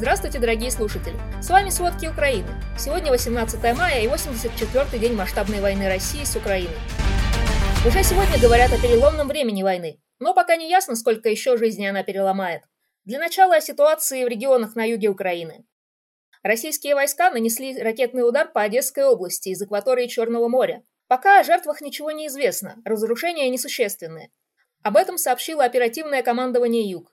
Здравствуйте, дорогие слушатели! С вами «Сводки Украины». Сегодня 18 мая и 84-й день масштабной войны России с Украиной. Уже сегодня говорят о переломном времени войны, но пока не ясно, сколько еще жизней она переломает. Для начала о ситуации в регионах на юге Украины. Российские войска нанесли ракетный удар по Одесской области из акватории Черного моря. Пока о жертвах ничего не известно, разрушения несущественные. Об этом сообщило оперативное командование «Юг».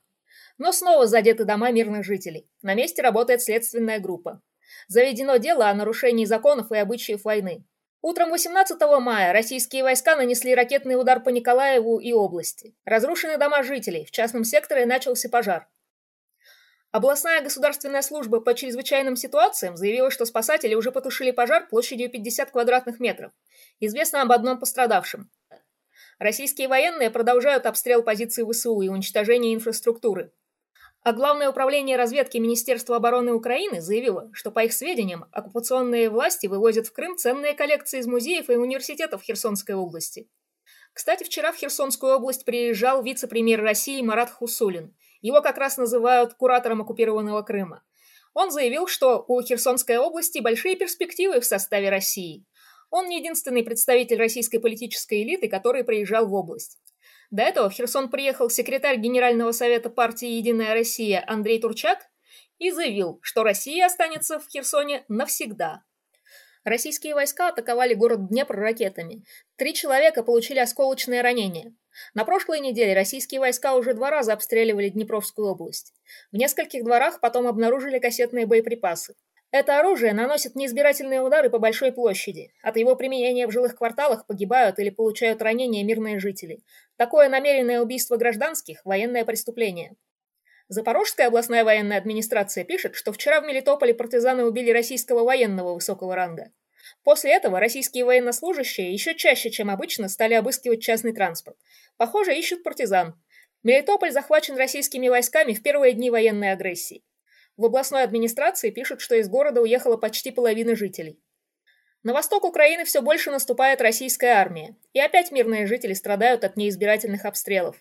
Но снова задеты дома мирных жителей. На месте работает следственная группа. Заведено дело о нарушении законов и обычаев войны. Утром 18 мая российские войска нанесли ракетный удар по Николаеву и области. Разрушены дома жителей, в частном секторе начался пожар. Областная государственная служба по чрезвычайным ситуациям заявила, что спасатели уже потушили пожар площадью 50 квадратных метров. Известно об одном пострадавшем. Российские военные продолжают обстрел позиций ВСУ и уничтожение инфраструктуры. А Главное управление разведки Министерства обороны Украины заявило, что, по их сведениям, оккупационные власти вывозят в Крым ценные коллекции из музеев и университетов Херсонской области. Кстати, вчера в Херсонскую область приезжал вице-премьер России Марат Хусулин. Его как раз называют куратором оккупированного Крыма. Он заявил, что у Херсонской области большие перспективы в составе России. Он не единственный представитель российской политической элиты, который приезжал в область. До этого в Херсон приехал секретарь Генерального совета партии «Единая Россия» Андрей Турчак и заявил, что Россия останется в Херсоне навсегда. Российские войска атаковали город Днепр ракетами. Три человека получили осколочные ранения. На прошлой неделе российские войска уже два раза обстреливали Днепровскую область. В нескольких дворах потом обнаружили кассетные боеприпасы. Это оружие наносит неизбирательные удары по большой площади. От его применения в жилых кварталах погибают или получают ранения мирные жители. Такое намеренное убийство гражданских – военное преступление. Запорожская областная военная администрация пишет, что вчера в Мелитополе партизаны убили российского военного высокого ранга. После этого российские военнослужащие еще чаще, чем обычно, стали обыскивать частный транспорт. Похоже, ищут партизан. Мелитополь захвачен российскими войсками в первые дни военной агрессии. В областной администрации пишут, что из города уехала почти половина жителей. На восток Украины все больше наступает российская армия, и опять мирные жители страдают от неизбирательных обстрелов.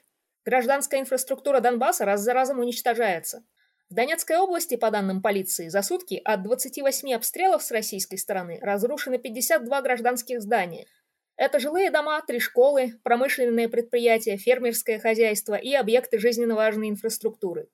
Гражданская инфраструктура Донбасса раз за разом уничтожается. В Донецкой области, по данным полиции, за сутки от 28 обстрелов с российской стороны разрушено 52 гражданских здания. Это жилые дома, три школы, промышленные предприятия, фермерское хозяйство и объекты жизненно важной инфраструктуры.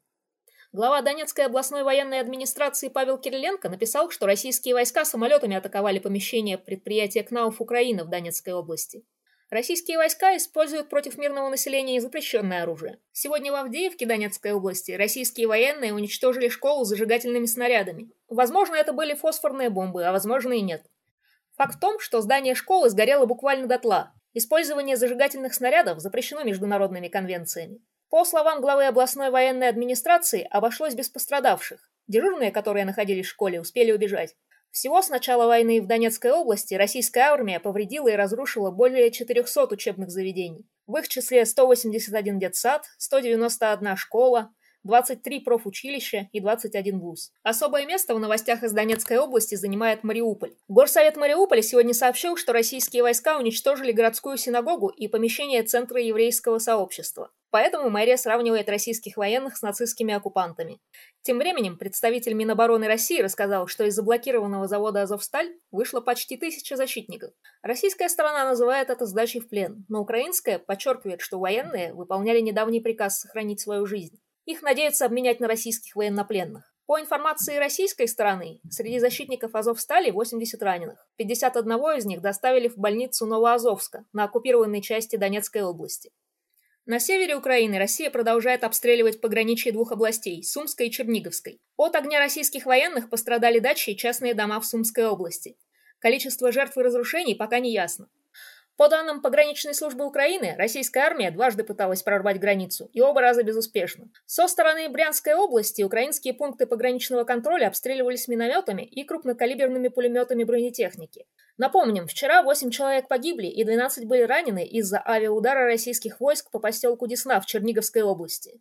Глава Донецкой областной военной администрации Павел Кириленко написал, что российские войска самолетами атаковали помещение предприятия КНАУФ Украина в Донецкой области. Российские войска используют против мирного населения запрещенное оружие. Сегодня в Авдеевке Донецкой области российские военные уничтожили школу зажигательными снарядами. Возможно, это были фосфорные бомбы, а возможно и нет. Факт в том, что здание школы сгорело буквально дотла. Использование зажигательных снарядов запрещено международными конвенциями. По словам главы областной военной администрации, обошлось без пострадавших. Дежурные, которые находились в школе, успели убежать. Всего с начала войны в Донецкой области российская армия повредила и разрушила более 400 учебных заведений. В их числе 181 детсад, 191 школа, 23 профучилища и 21 вуз. Особое место в новостях из Донецкой области занимает Мариуполь. Горсовет Мариуполя сегодня сообщил, что российские войска уничтожили городскую синагогу и помещение Центра еврейского сообщества. Поэтому мэрия сравнивает российских военных с нацистскими оккупантами. Тем временем представитель Минобороны России рассказал, что из заблокированного завода «Азовсталь» вышло почти тысяча защитников. Российская сторона называет это сдачей в плен, но украинская подчеркивает, что военные выполняли недавний приказ сохранить свою жизнь. Их надеются обменять на российских военнопленных. По информации российской стороны, среди защитников Азовстали 80 раненых. 51 из них доставили в больницу Новоазовска на оккупированной части Донецкой области. На севере Украины Россия продолжает обстреливать пограничье двух областей – Сумской и Черниговской. От огня российских военных пострадали дачи и частные дома в Сумской области. Количество жертв и разрушений пока не ясно. По данным пограничной службы Украины, российская армия дважды пыталась прорвать границу, и оба раза безуспешно. Со стороны Брянской области украинские пункты пограничного контроля обстреливались минометами и крупнокалиберными пулеметами бронетехники. Напомним, вчера 8 человек погибли и 12 были ранены из-за авиаудара российских войск по поселку Десна в Черниговской области.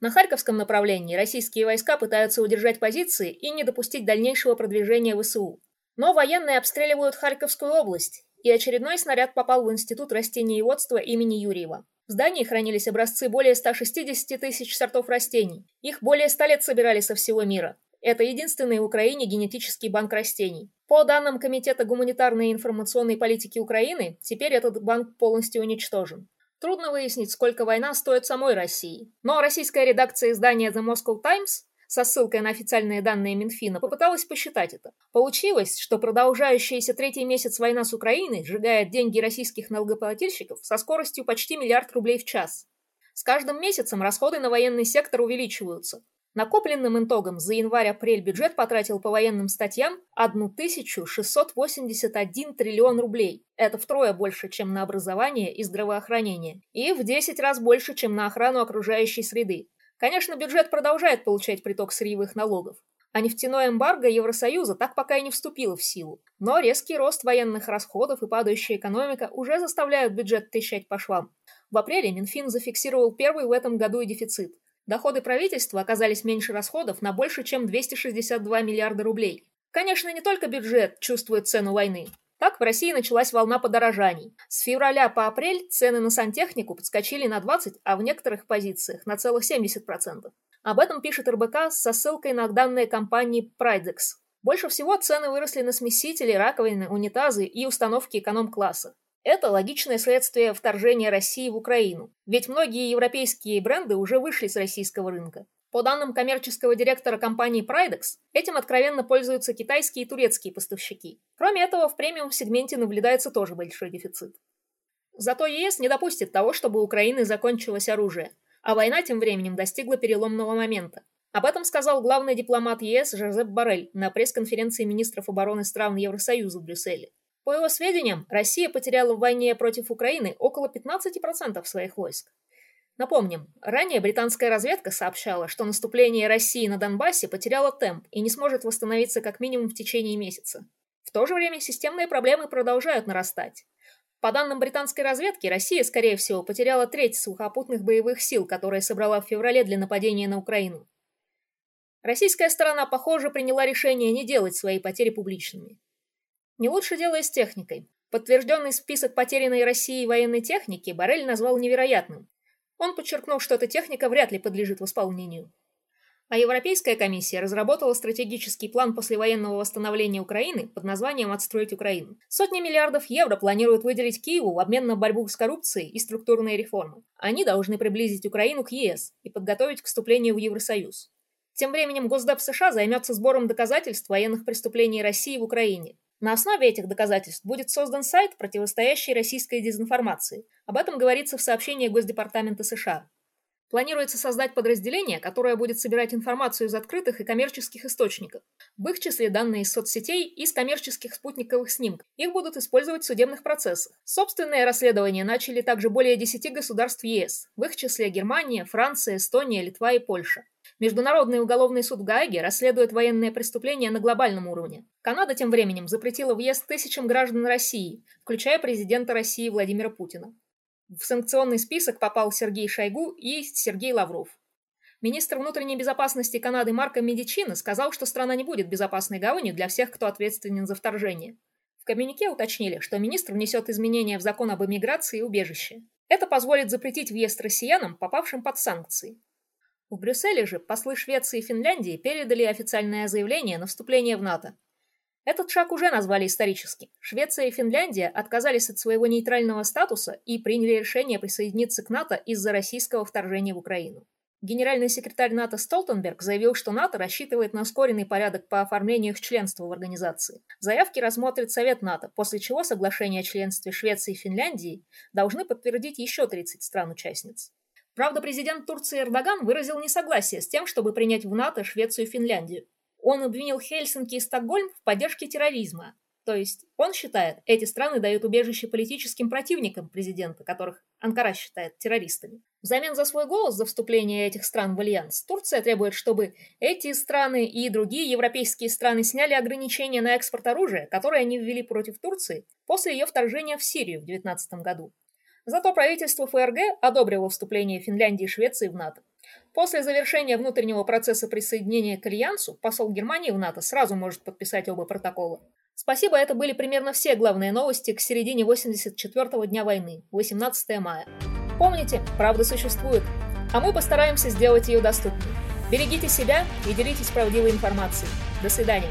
На Харьковском направлении российские войска пытаются удержать позиции и не допустить дальнейшего продвижения ВСУ. Но военные обстреливают Харьковскую область, и очередной снаряд попал в Институт растениеводства имени Юрьева. В здании хранились образцы более 160 тысяч сортов растений. Их более 100 лет собирали со всего мира. Это единственный в Украине генетический банк растений. По данным Комитета гуманитарной и информационной политики Украины, теперь этот банк полностью уничтожен. Трудно выяснить, сколько война стоит самой России. Но российская редакция издания The Moscow Times со ссылкой на официальные данные Минфина попыталась посчитать это. Получилось, что продолжающаяся третий месяц война с Украиной сжигает деньги российских налогоплательщиков со скоростью почти миллиард рублей в час. С каждым месяцем расходы на военный сектор увеличиваются. Накопленным итогом за январь-апрель бюджет потратил по военным статьям 1681 триллион рублей. Это втрое больше, чем на образование и здравоохранение. И в 10 раз больше, чем на охрану окружающей среды. Конечно, бюджет продолжает получать приток сырьевых налогов. А нефтяное эмбарго Евросоюза так пока и не вступило в силу. Но резкий рост военных расходов и падающая экономика уже заставляют бюджет трещать по швам. В апреле Минфин зафиксировал первый в этом году и дефицит. Доходы правительства оказались меньше расходов на больше, чем 262 миллиарда рублей. Конечно, не только бюджет чувствует цену войны. Так в России началась волна подорожаний. С февраля по апрель цены на сантехнику подскочили на 20, а в некоторых позициях на целых 70%. Об этом пишет РБК со ссылкой на данные компании Pridex. Больше всего цены выросли на смесители, раковины, унитазы и установки эконом-класса. Это логичное следствие вторжения России в Украину, ведь многие европейские бренды уже вышли с российского рынка. По данным коммерческого директора компании Pridex, этим откровенно пользуются китайские и турецкие поставщики. Кроме этого, в премиум-сегменте наблюдается тоже большой дефицит. Зато ЕС не допустит того, чтобы у Украины закончилось оружие, а война тем временем достигла переломного момента. Об этом сказал главный дипломат ЕС Жозеп Барель на пресс-конференции министров обороны стран Евросоюза в Брюсселе. По его сведениям, Россия потеряла в войне против Украины около 15% своих войск. Напомним, ранее британская разведка сообщала, что наступление России на Донбассе потеряло темп и не сможет восстановиться как минимум в течение месяца. В то же время системные проблемы продолжают нарастать. По данным британской разведки, Россия, скорее всего, потеряла треть сухопутных боевых сил, которые собрала в феврале для нападения на Украину. Российская сторона, похоже, приняла решение не делать свои потери публичными. Не лучше дело и с техникой. Подтвержденный список потерянной Россией военной техники Барель назвал невероятным. Он подчеркнул, что эта техника вряд ли подлежит восполнению. А Европейская комиссия разработала стратегический план послевоенного восстановления Украины под названием «Отстроить Украину». Сотни миллиардов евро планируют выделить Киеву в обмен на борьбу с коррупцией и структурные реформы. Они должны приблизить Украину к ЕС и подготовить к вступлению в Евросоюз. Тем временем Госдеп США займется сбором доказательств военных преступлений России в Украине, на основе этих доказательств будет создан сайт, противостоящий российской дезинформации. Об этом говорится в сообщении Госдепартамента США. Планируется создать подразделение, которое будет собирать информацию из открытых и коммерческих источников, в их числе данные из соцсетей и из коммерческих спутниковых снимков. Их будут использовать в судебных процессах. Собственное расследование начали также более 10 государств ЕС, в их числе Германия, Франция, Эстония, Литва и Польша. Международный уголовный суд в Гааге расследует военные преступления на глобальном уровне. Канада тем временем запретила въезд тысячам граждан России, включая президента России Владимира Путина. В санкционный список попал Сергей Шойгу и Сергей Лавров. Министр внутренней безопасности Канады Марко Медичино сказал, что страна не будет безопасной гаванью для всех, кто ответственен за вторжение. В коммюнике уточнили, что министр внесет изменения в закон об иммиграции и убежище. Это позволит запретить въезд россиянам, попавшим под санкции. В Брюсселе же послы Швеции и Финляндии передали официальное заявление на вступление в НАТО. Этот шаг уже назвали историческим. Швеция и Финляндия отказались от своего нейтрального статуса и приняли решение присоединиться к НАТО из-за российского вторжения в Украину. Генеральный секретарь НАТО Столтенберг заявил, что НАТО рассчитывает на ускоренный порядок по оформлению их членства в организации. Заявки рассмотрит Совет НАТО, после чего соглашение о членстве Швеции и Финляндии должны подтвердить еще 30 стран-участниц. Правда, президент Турции Эрдоган выразил несогласие с тем, чтобы принять в НАТО Швецию и Финляндию. Он обвинил Хельсинки и Стокгольм в поддержке терроризма. То есть он считает, эти страны дают убежище политическим противникам президента, которых Анкара считает террористами. Взамен за свой голос за вступление этих стран в альянс, Турция требует, чтобы эти страны и другие европейские страны сняли ограничения на экспорт оружия, которые они ввели против Турции после ее вторжения в Сирию в 2019 году. Зато правительство ФРГ одобрило вступление Финляндии и Швеции в НАТО. После завершения внутреннего процесса присоединения к Альянсу посол Германии в НАТО сразу может подписать оба протокола. Спасибо, это были примерно все главные новости к середине 84-го дня войны, 18 мая. Помните, правда существует, а мы постараемся сделать ее доступной. Берегите себя и делитесь правдивой информацией. До свидания.